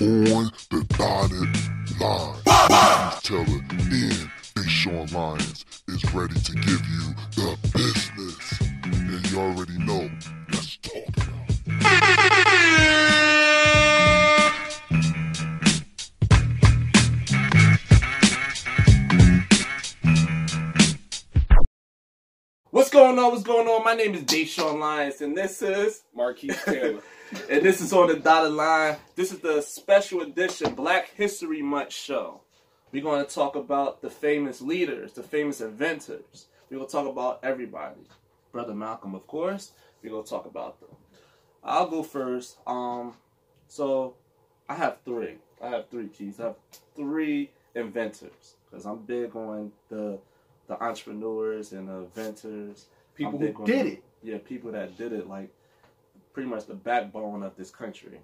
on the dotted line. Marquise Taylor and Deshaun Lyons is ready to give you the business. And you already know, let's talk about it. What's going on? What's going on? My name is Deshaun Lyons, and this is Marquise Taylor. And this is on the dotted line. This is the special edition Black History Month show. We're going to talk about the famous leaders, the famous inventors. We're going to talk about everybody. Brother Malcolm, of course. We're going to talk about them. I'll go first. Um, so I have three. I have three keys. I have three inventors because I'm big on the the entrepreneurs and the inventors. People who did the- it. Yeah, people that did it, like pretty much the backbone of this country.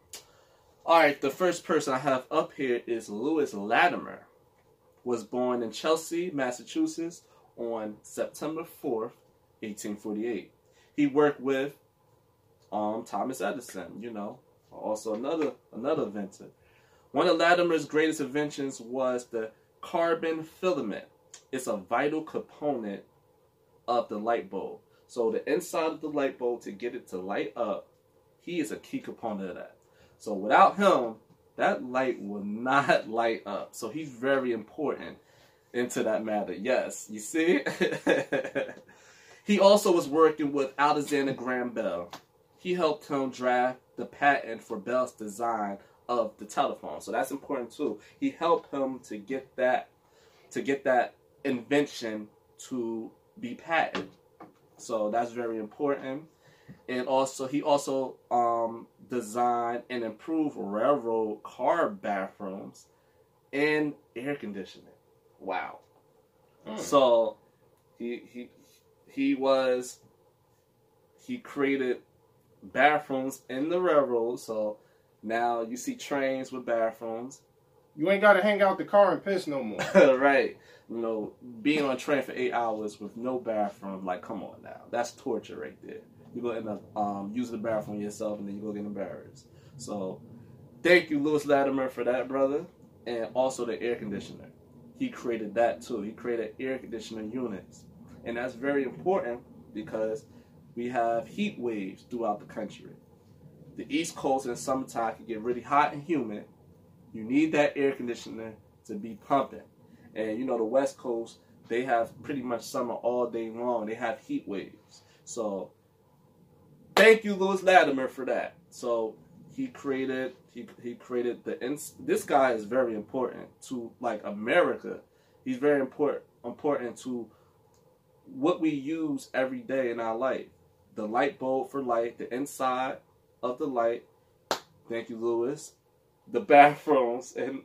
All right, the first person I have up here is Lewis Latimer. Was born in Chelsea, Massachusetts on September 4th, 1848. He worked with um, Thomas Edison, you know, also another another inventor. One of Latimer's greatest inventions was the carbon filament. It's a vital component of the light bulb. So the inside of the light bulb to get it to light up, he is a key component of that. So without him, that light will not light up. So he's very important into that matter. Yes, you see? he also was working with Alexander Graham Bell. He helped him draft the patent for Bell's design of the telephone. So that's important too. He helped him to get that to get that invention to be patented. So that's very important. And also, he also um, designed and improved railroad car bathrooms and air conditioning. Wow. So he he he was he created bathrooms in the railroad. So now you see trains with bathrooms. You ain't got to hang out the car and piss no more. right. You know, being on train for eight hours with no bathroom, like, come on now. That's torture right there. Going to end up um, using the bathroom yourself and then you go get embarrassed. So, thank you, Lewis Latimer, for that, brother. And also the air conditioner. He created that too. He created air conditioner units. And that's very important because we have heat waves throughout the country. The East Coast in summertime can get really hot and humid. You need that air conditioner to be pumping. And you know the West Coast, they have pretty much summer all day long. They have heat waves. So thank you, Lewis Latimer, for that. So he created he, he created the ins- this guy is very important to like America. He's very important important to what we use every day in our life. The light bulb for light, the inside of the light. Thank you, Lewis. The bathrooms and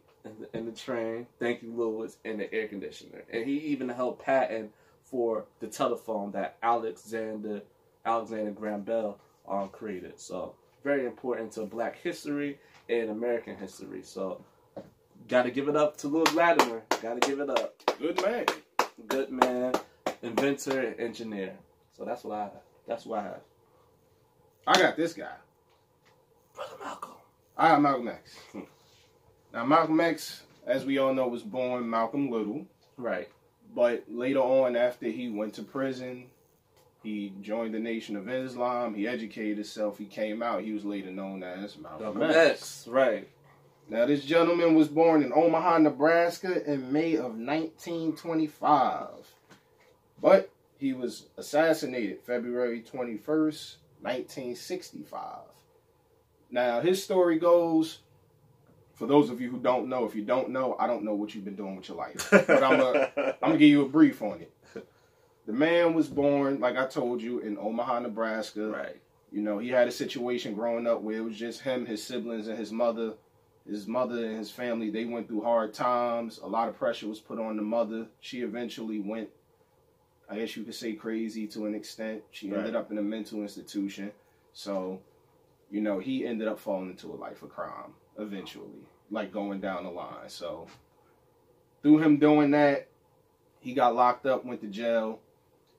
and the, train. Thank you, Lewis, and the air conditioner. And he even helped patent for the telephone that Alexander Alexander Graham Bell um, created. So very important to Black history and American history. So got to give it up to Lewis Latimer. Got to give it up. Good man. Good man, inventor, engineer. So that's what I have. That's what I have. I got this guy. Brother Malcolm. I got Malcolm X. Hmm. Now, Malcolm X, as we all know, was born Malcolm Little. Right. But later on, after he went to prison, he joined the Nation of Islam. He educated himself. He came out. He was later known as Malcolm Malcolm X. X. Right. Now, this gentleman was born in Omaha, Nebraska in May of 1925. But he was assassinated February 21st, 1965. Now, his story goes for those of you who don't know, if you don't know, I don't know what you've been doing with your life. But I'm going to give you a brief on it. The man was born, like I told you, in Omaha, Nebraska. right. You know, he had a situation growing up where it was just him, his siblings, and his mother. His mother and his family, they went through hard times. A lot of pressure was put on the mother. She eventually went, I guess you could say, crazy to an extent. She ended up in a mental institution. So, you know, he ended up falling into a life of crime eventually, like going down the line. So, through him doing that, he got locked up, went to jail.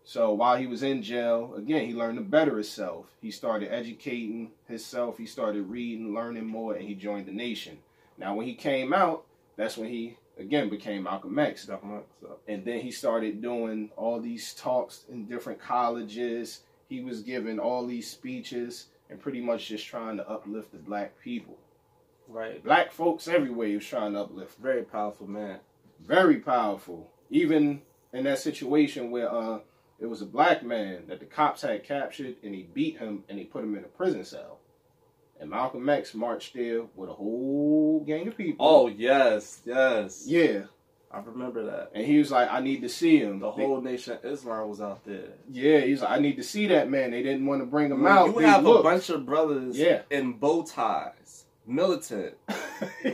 So while he was in jail, again, he learned to better himself. He started educating himself. He started reading, learning more, and he joined the nation. Now, when he came out, that's when he again became Malcolm X. Malcolm X, so. And then he started doing all these talks in different colleges. He was giving all these speeches and pretty much just trying to uplift the black people. Right. Black folks everywhere he was trying to uplift. Very powerful man. Very powerful. Even in that situation where uh it was a black man that the cops had captured and he beat him and he put him in a prison cell. And Malcolm X marched there with a whole gang of people. Oh yes, yes. yeah. I remember that. And he was like, I need to see him. The They- whole nation of Islam was out there. Yeah, he's like, I need to see that man. They didn't want to bring him When out. you They have a bunch of brothers Yeah. in bow ties, militant.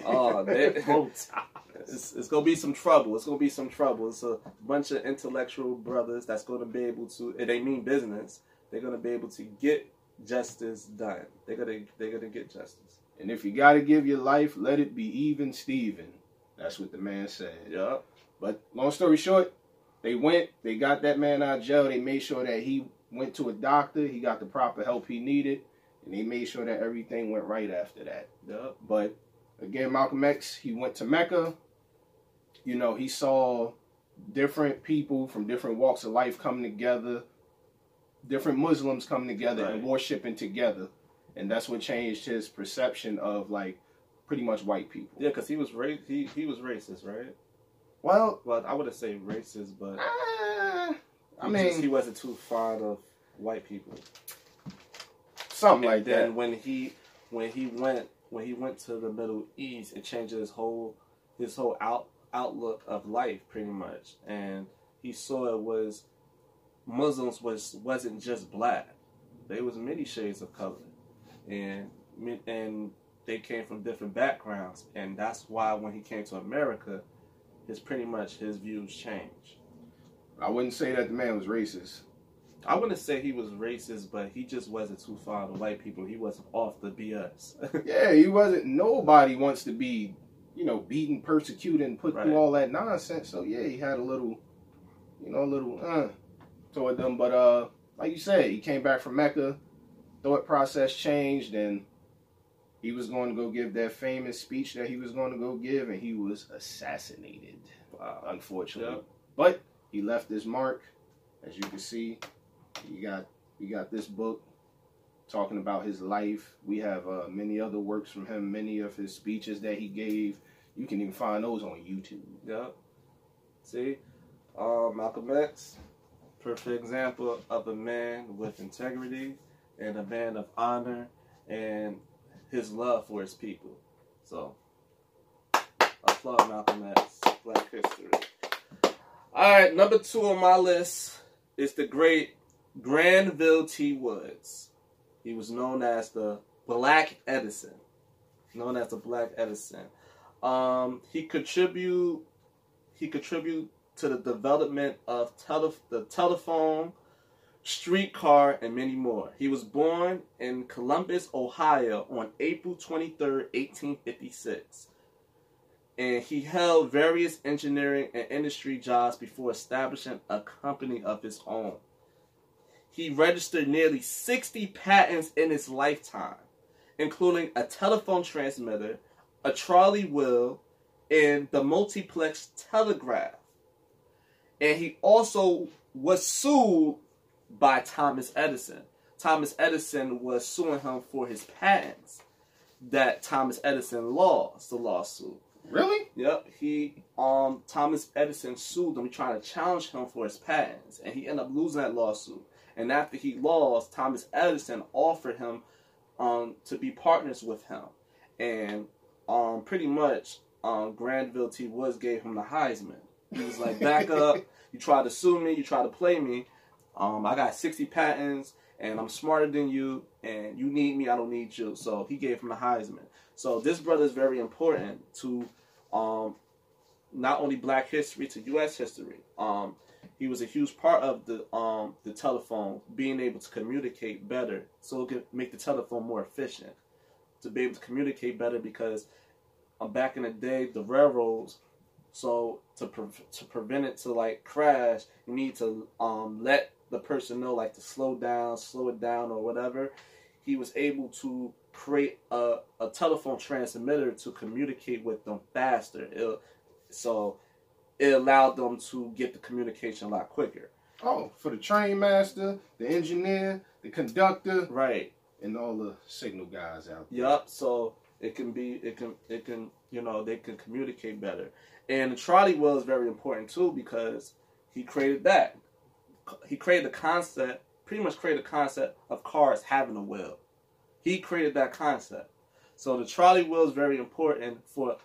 Oh, they- Bow tie. It's, it's gonna be some trouble. It's gonna be some trouble. It's a bunch of intellectual brothers that's gonna be able to. And they mean business. They're gonna be able to get justice done. They're gonna they're gonna get justice. And if you got to give your life, let it be even Steven. That's what the man said. Yeah. But long story short, they went, they got that man out of jail. They made sure that he went to a doctor, he got the proper help he needed, and they made sure that everything went right after that. Yeah. But again, Malcolm X, he went to Mecca. You know, he saw different people from different walks of life coming together, different Muslims coming together and worshiping together. And that's what changed his perception of like pretty much white people. Yeah, because he was ra- he he was racist, right? Well, Well, I wouldn't say racist, but uh, I mean, just- he wasn't too fond of white people. something and like then that. when he when he went when he went to the Middle East, it changed his whole his whole out outlook of life pretty much, and he saw it was Muslims was wasn't just black; they was many shades of color, and and they came from different backgrounds, and that's why when he came to America, his pretty much his views changed. I wouldn't say that the man was racist. I wouldn't say he was racist, but he just wasn't too fond of white people. He wasn't off the BS. Yeah, he wasn't. Nobody wants to be, you know, beaten, persecuted, and put Right. through all that nonsense. So yeah, he had a little, you know, a little uh toward them. But uh, like you said, he came back from Mecca. Thought process changed, and he was going to go give that famous speech that he was going to go give, and he was assassinated, wow. unfortunately. Yep. But he left his mark, as you can see. You got you got this book talking about his life. We have uh, many other works from him, many of his speeches that he gave. You can even find those on YouTube. Yep. See, um, Malcolm X, perfect example of a man with integrity and a man of honor and his love for his people. So, applaud Malcolm X, Black History. All right, number two on my list is the great Granville T. Woods. He was known as the Black Edison. Known as the Black Edison. Um, he contribute he contribute to the development of tele- the telephone, streetcar, and many more. He was born in Columbus, Ohio on April 23rd, 1856. And he held various engineering and industry jobs before establishing a company of his own. He registered nearly 60 patents in his lifetime, including a telephone transmitter, a trolley wheel, and the multiplex telegraph. And he also was sued by Thomas Edison. Thomas Edison was suing him for his patents that Thomas Edison lost the lawsuit. Really? Yep, he um Thomas Edison sued him trying to challenge him for his patents, and he ended up losing that lawsuit. And after he lost, Thomas Edison offered him um to be partners with him, and um pretty much um Granville T. Woods gave him the Heisman. He was like, "Back up! You try to sue me, you try to play me. Um, I got sixty patents, and I'm smarter than you, and you need me, I don't need you." So he gave him the Heisman. So this brother is very important to um, not only Black history to U.S. history. Um, he was a huge part of the um, the telephone being able to communicate better, so it could make the telephone more efficient. To be able to communicate better because um, back in the day, the railroads. So to pre- to prevent it to like crash, you need to um, let the person know like to slow down, slow it down, or whatever. he was able to create a, a telephone transmitter to communicate with them faster. It, so it allowed them to get the communication a lot quicker. Oh, for the train master, the engineer, the conductor, Right. and all the signal guys out there. Yup. So it can be, it can, it can, you know, they can communicate better. And the trolley wheel is very important too because he created that. He created the concept, pretty much created the concept of cars having a wheel. He created that concept. So the trolley wheel is very important for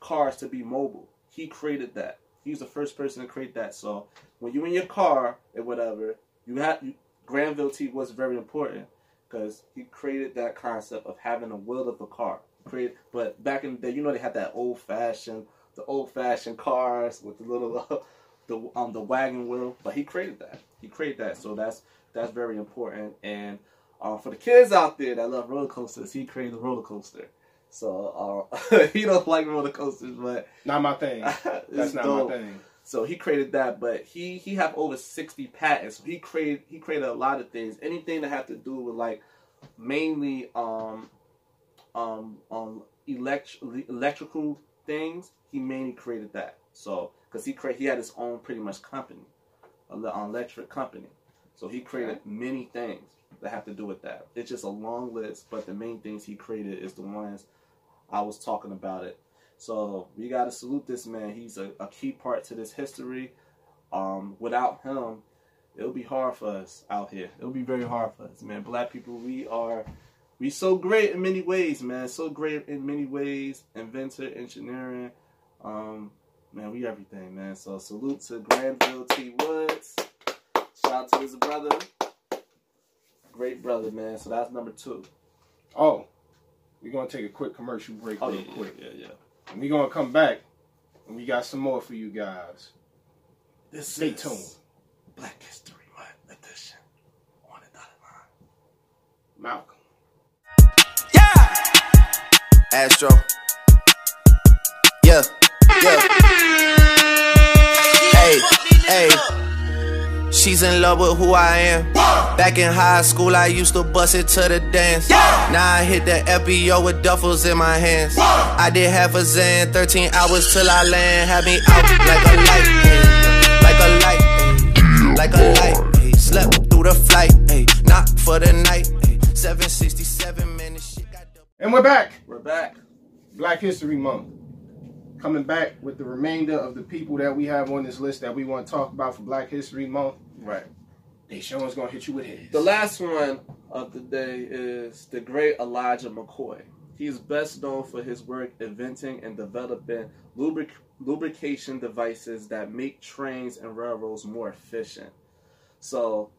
cars to be mobile. He created that. He was the first person to create that. So when you're in your car or whatever, you have you, Granville T was very important because he created that concept of having a wheel of a car. Created, but back in the day, you know they had that old fashioned, the old fashioned cars with the little, the um the wagon wheel. But he created that. He created that. So that's that's very important. And um, for the kids out there that love roller coasters, he created the roller coaster. So uh, he don't like roller coasters, but Not my thing. That's not dope. my thing. So he created that, but he he have over sixty patents. So he created he created a lot of things. Anything that have to do with like mainly um um um elect- electrical things. He mainly created that. So because he create he had his own pretty much company, a an electric company. So he created many things that have to do with that. It's just a long list, but the main things he created is the ones I was talking about it. So we gotta salute this man. He's a, a key part to this history. Um, without him, it'll be hard for us out here. It'll be very hard for us, man. Black people, we are we so great in many ways, man. So great in many ways. Inventor, engineering, um, man, we everything, man. So salute to Granville T. Woods. Shout out to his brother. Great brother, man. So that's number two. Oh, we're gonna take a quick commercial break Oh real yeah, quick. yeah, yeah. And we're gonna come back and we got some more for you guys. This Stay is tuned. Black History Month edition on the dotted line. Malcolm. Yeah. Astro. Yeah. Yeah. Hey. Hey. She's in love with who I am. Back in high school, I used to bust it to the dance. Now I hit the FBO with duffels in my hands. I did half a Zan, 13 hours till I land. Had me out like a light, ay, like a light, ay, like a light. ay. Slept through the flight, ay, not for the night. ay. 767 man, this shit got. And we're back. We're back. Black History Month. Coming back with the remainder of the people that we have on this list that we want to talk about for Black History Month. Right. Deshaun's gonna hit you with his. The last one of the day is the great Elijah McCoy. He's best known for his work inventing and developing lubric- lubrication devices that make trains and railroads more efficient. So,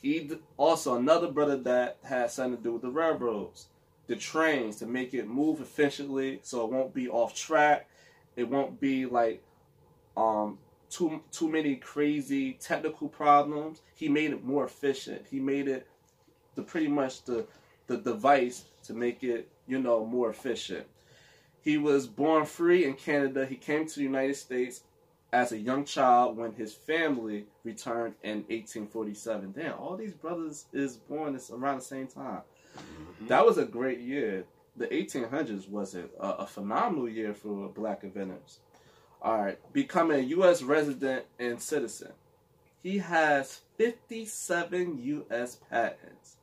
he d- also another brother that has something to do with the railroads, the trains to make it move efficiently, so it won't be off track. It won't be like um, too too many crazy technical problems. He made it more efficient. He made it the pretty much the the device to make it you know more efficient. He was born free in Canada. He came to the United States as a young child when his family returned in 1847. Damn, all these brothers is born around the same time. That was a great year. The 1800s was a, a, phenomenal year for black inventors. All right, becoming a U.S. resident and citizen. He has 57 U.S. patents.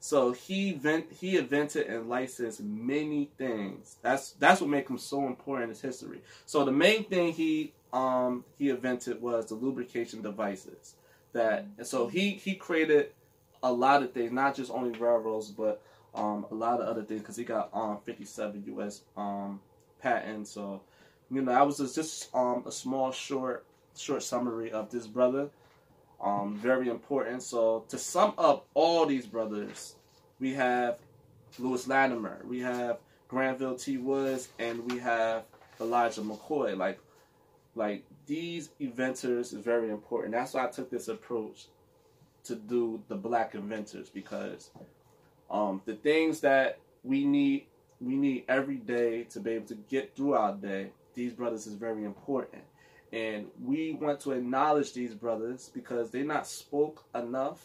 So he invent, he invented and licensed many things. That's that's what makes him so important in his history. So the main thing he um he invented was the lubrication devices. That so he he created a lot of things, not just only railroads, but um a lot of other things because he got um 57 U.S. um patents. So you know that was just, just um a small short short summary of this brother. Um, very important. So to sum up all these brothers, we have Lewis Latimer, we have Granville T. Woods, and we have Elijah McCoy. Like, like these inventors is very important. That's why I took this approach to do the black inventors because um, the things that we need we need every day to be able to get through our day. These brothers is very important. And we want to acknowledge these brothers because they're not spoke enough.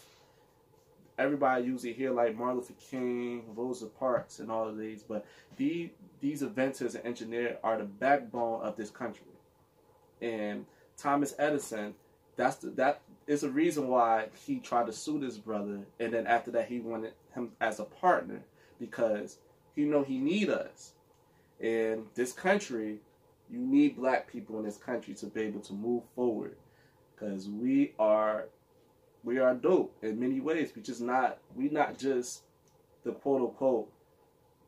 everybody usually hear like Martin Luther King, Rosa Parks, and all of these, but these these inventors and engineers are the backbone of this country. And Thomas Edison, that's the, that is a reason why he tried to sue his brother, and then after that he wanted him as a partner because he know he need us. And this country, you need black people in this country to be able to move forward because we are we are dope in many ways. We just not we not just the quote unquote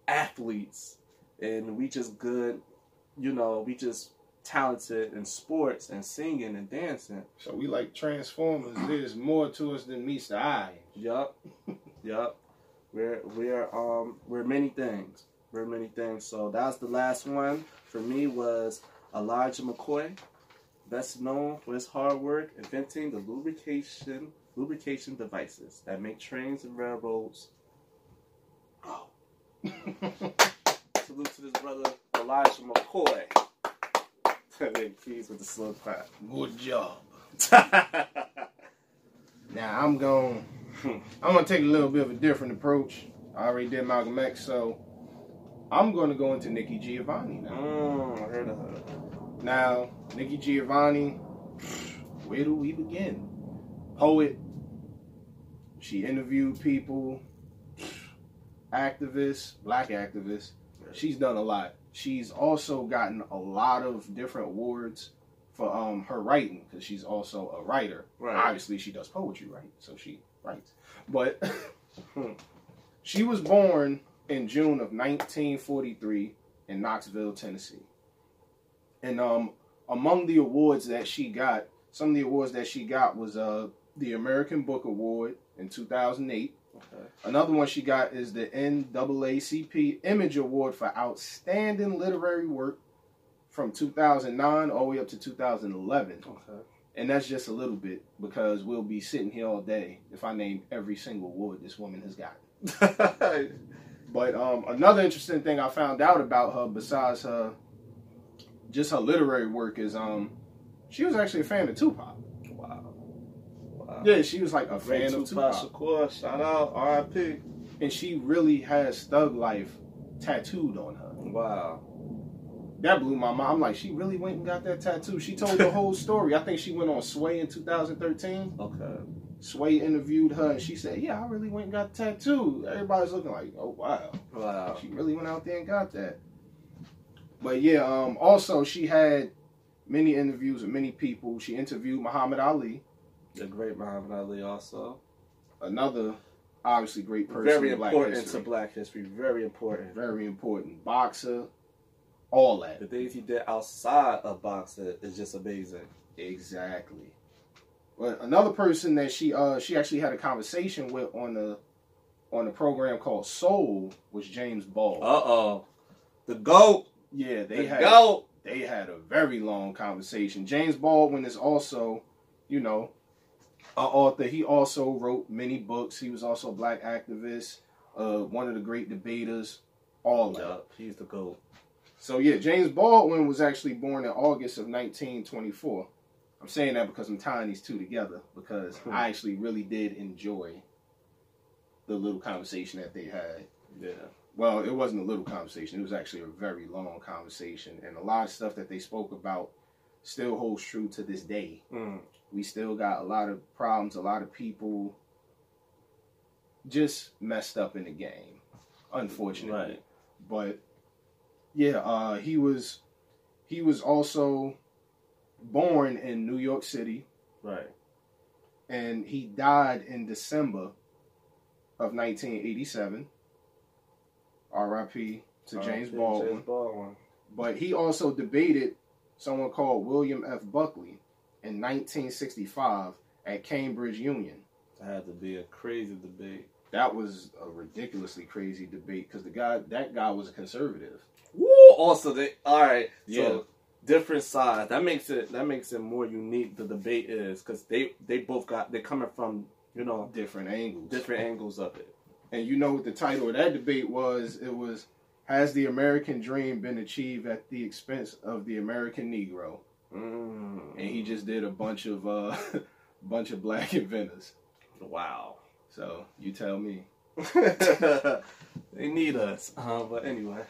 athletes and we just good, you know, we just talented in sports and singing and dancing. So we like Transformers. There's more to us than meets the eye. Yup. yup. We're we're um we're many things. We're many things. So that's the last one for me was Elijah McCoy, best known for his hard work inventing the lubrication lubrication devices that make trains and railroads go. Salute to this brother Elijah McCoy. Keys with the slow clap. Good job. Now I'm going. I'm gonna take a little bit of a different approach. I already did Malcolm X, so I'm going to go into Nikki Giovanni now. mm, I heard of her. Now, Nikki Giovanni, where do we begin? Poet. She interviewed people, activists, black activists. She's done a lot. She's also gotten a lot of different awards for um, her writing because she's also a writer. Right. Obviously, she does poetry, right? So she writes. But she was born in June of 1943 in Knoxville, Tennessee. And um, among the awards that she got, some of the awards that she got was uh, the American Book Award in 2008. Okay. Another one she got is the NAACP Image Award for Outstanding Literary Work from 2009 all the way up to 2011. Okay. And that's just a little bit because we'll be sitting here all day if I name every single award this woman has gotten. But um, another interesting thing I found out about her, besides her, just her literary work, is um, she was actually a fan of Tupac. Yeah, she was like a fan of Tupac Tupac, Shakur, shout out, R.I.P. and she really has Thug Life tattooed on her. Wow. That blew my mind. I'm like, she really went and got that tattoo. She told the whole story. I think she went on Sway in 2013. Okay. Sway interviewed her, and she said, "Yeah, I really went and got the tattoo." Everybody's looking like, "Oh wow." Wow. She really went out there and got that. But yeah, um, also she had many interviews with many people. She interviewed Muhammad Ali, The great Muhammad Ali also. another obviously great person. Very in Black important history. to black history. Very important. Very important. Boxer, all that. The things he did outside of boxing is just amazing. Exactly. But another person that she uh she actually had a conversation with on the on the program called Soul was James Ball. Uh oh. The GOAT. yeah, they the had GOAT. they had a very long conversation. James Baldwin is also, you know, author. He also wrote many books. He was also a black activist, uh, one of the great debaters, all that. Yup, he's the GOAT. So yeah, James Baldwin was actually born in August of 1924. I'm saying that because I'm tying these two together because Hmm. I actually really did enjoy the little conversation that they had. Yeah. Well, it wasn't a little conversation. It was actually a very long conversation, and a lot of stuff that they spoke about still holds true to this day. Mm. We still got a lot of problems. A lot of people just messed up in the game, unfortunately. Right. But yeah, uh, he was he was also born in New York City, Right. and he died in December of 1987. R.I.P. to James. Baldwin. James Baldwin. But he also debated someone called William F. Buckley in 1965 at Cambridge Union. That had to be a crazy debate. That was a ridiculously crazy debate because the guy, that guy was a conservative. Woo! Also, they all right. Yeah. So different sides. That makes it that makes it more unique. The debate is because they they both got they're coming from you know Different angles. different angles of it. And you know what the title of that debate was? It was Has the American Dream Been Achieved at the Expense of the American Negro? Mm. And he just did a bunch of uh bunch of black inventors. wow. So you tell me. they need us. Uh, but anyway.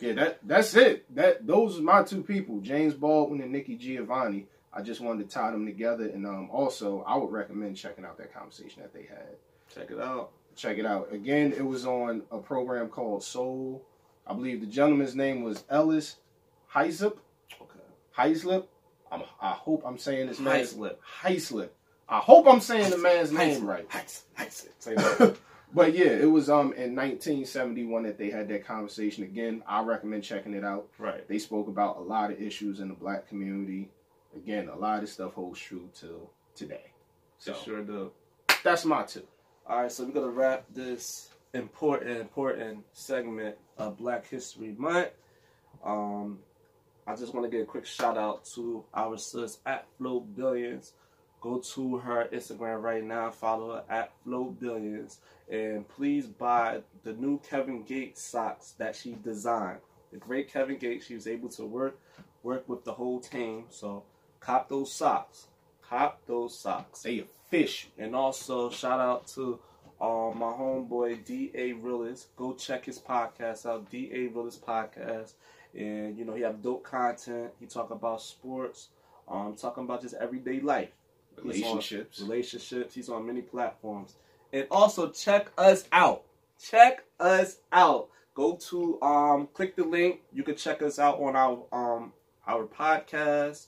Yeah, that that's it. That those are my two people, James Baldwin and Nikki Giovanni. I just wanted to tie them together, and um, also I would recommend checking out that conversation that they had. Check it out. Check it out. Again, it was on a program called Soul. I believe the gentleman's name was Ellis Haizlip. Okay. Haizlip. I'm, I hope I'm saying his name. Haizlip. Haizlip. I hope I'm saying the man's name right. Heights. Heights. Say that. But yeah, it was um in 1971 that they had that conversation. Again, I recommend checking it out. right. They spoke about a lot of issues in the black community. Again, a lot of stuff holds true till today. So They sure do. that's my two. All right, so we're gonna wrap this important, important segment of Black History Month. Um, I just want to give a quick shout out to our sis at Flow Billions. Go to her Instagram right now, follow her at Flow Billions, and please buy the new Kevin Gates socks that she designed. The great Kevin Gates, she was able to work work with the whole team. So cop those socks. Cop those socks. They official. And also shout out to um, my homeboy D.A. Realist. Go check his podcast out, D.A. Realist Podcast. And you know he have dope content. He talk about sports, um, talking about just everyday life, He's Relationships. relationships. He's on many platforms. And also check us out. Check us out. Go to um click the link. You can check us out on our um our podcast.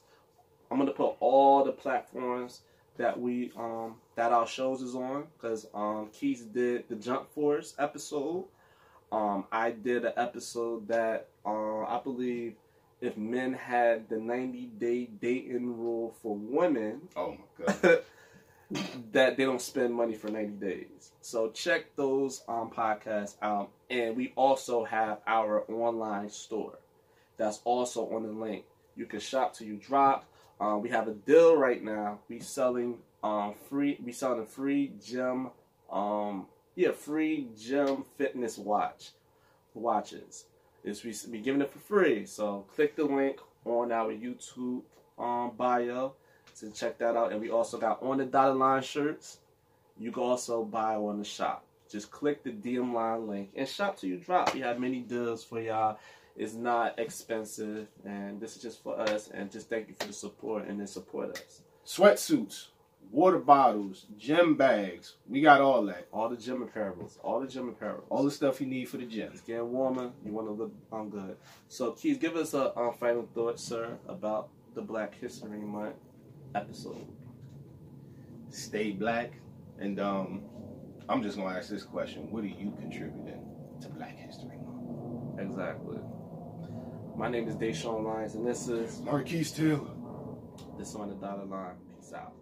I'm gonna put all the platforms that we um that our shows is on because um Keith did the Jump Force episode. Um I did an episode that uh, I believe if men had the 90 day dating rule for women Oh my god. that they don't spend money for 90 days. So check those um, podcasts out. And we also have our online store. That's also on the link. You can shop till you drop. Um, we have a deal right now. We selling um, free. We selling a free gym. Um, yeah, free gym fitness watch watches. It's we we giving it for free. So click the link on our YouTube um, bio to check that out. And we also got on the dotted line shirts. You can also buy on the shop. Just click the DM line link and shop till you drop. We have many deals for y'all. It's not expensive, and this is just for us. And just thank you for the support and then support us. Sweatsuits, water bottles, gym bags. We got all that. All the gym apparels, all the gym apparels. All the stuff you need for the gym. It's getting warmer. You want to look um, good. So, Keith, give us a um, final thought, sir, about the Black History Month episode. Stay black. And um I'm just gonna ask this question. What are you contributing to Black History Month? Exactly. My name is Deshaun Lyons, and this is Marquise Taylor. this on the dotted line. Peace out.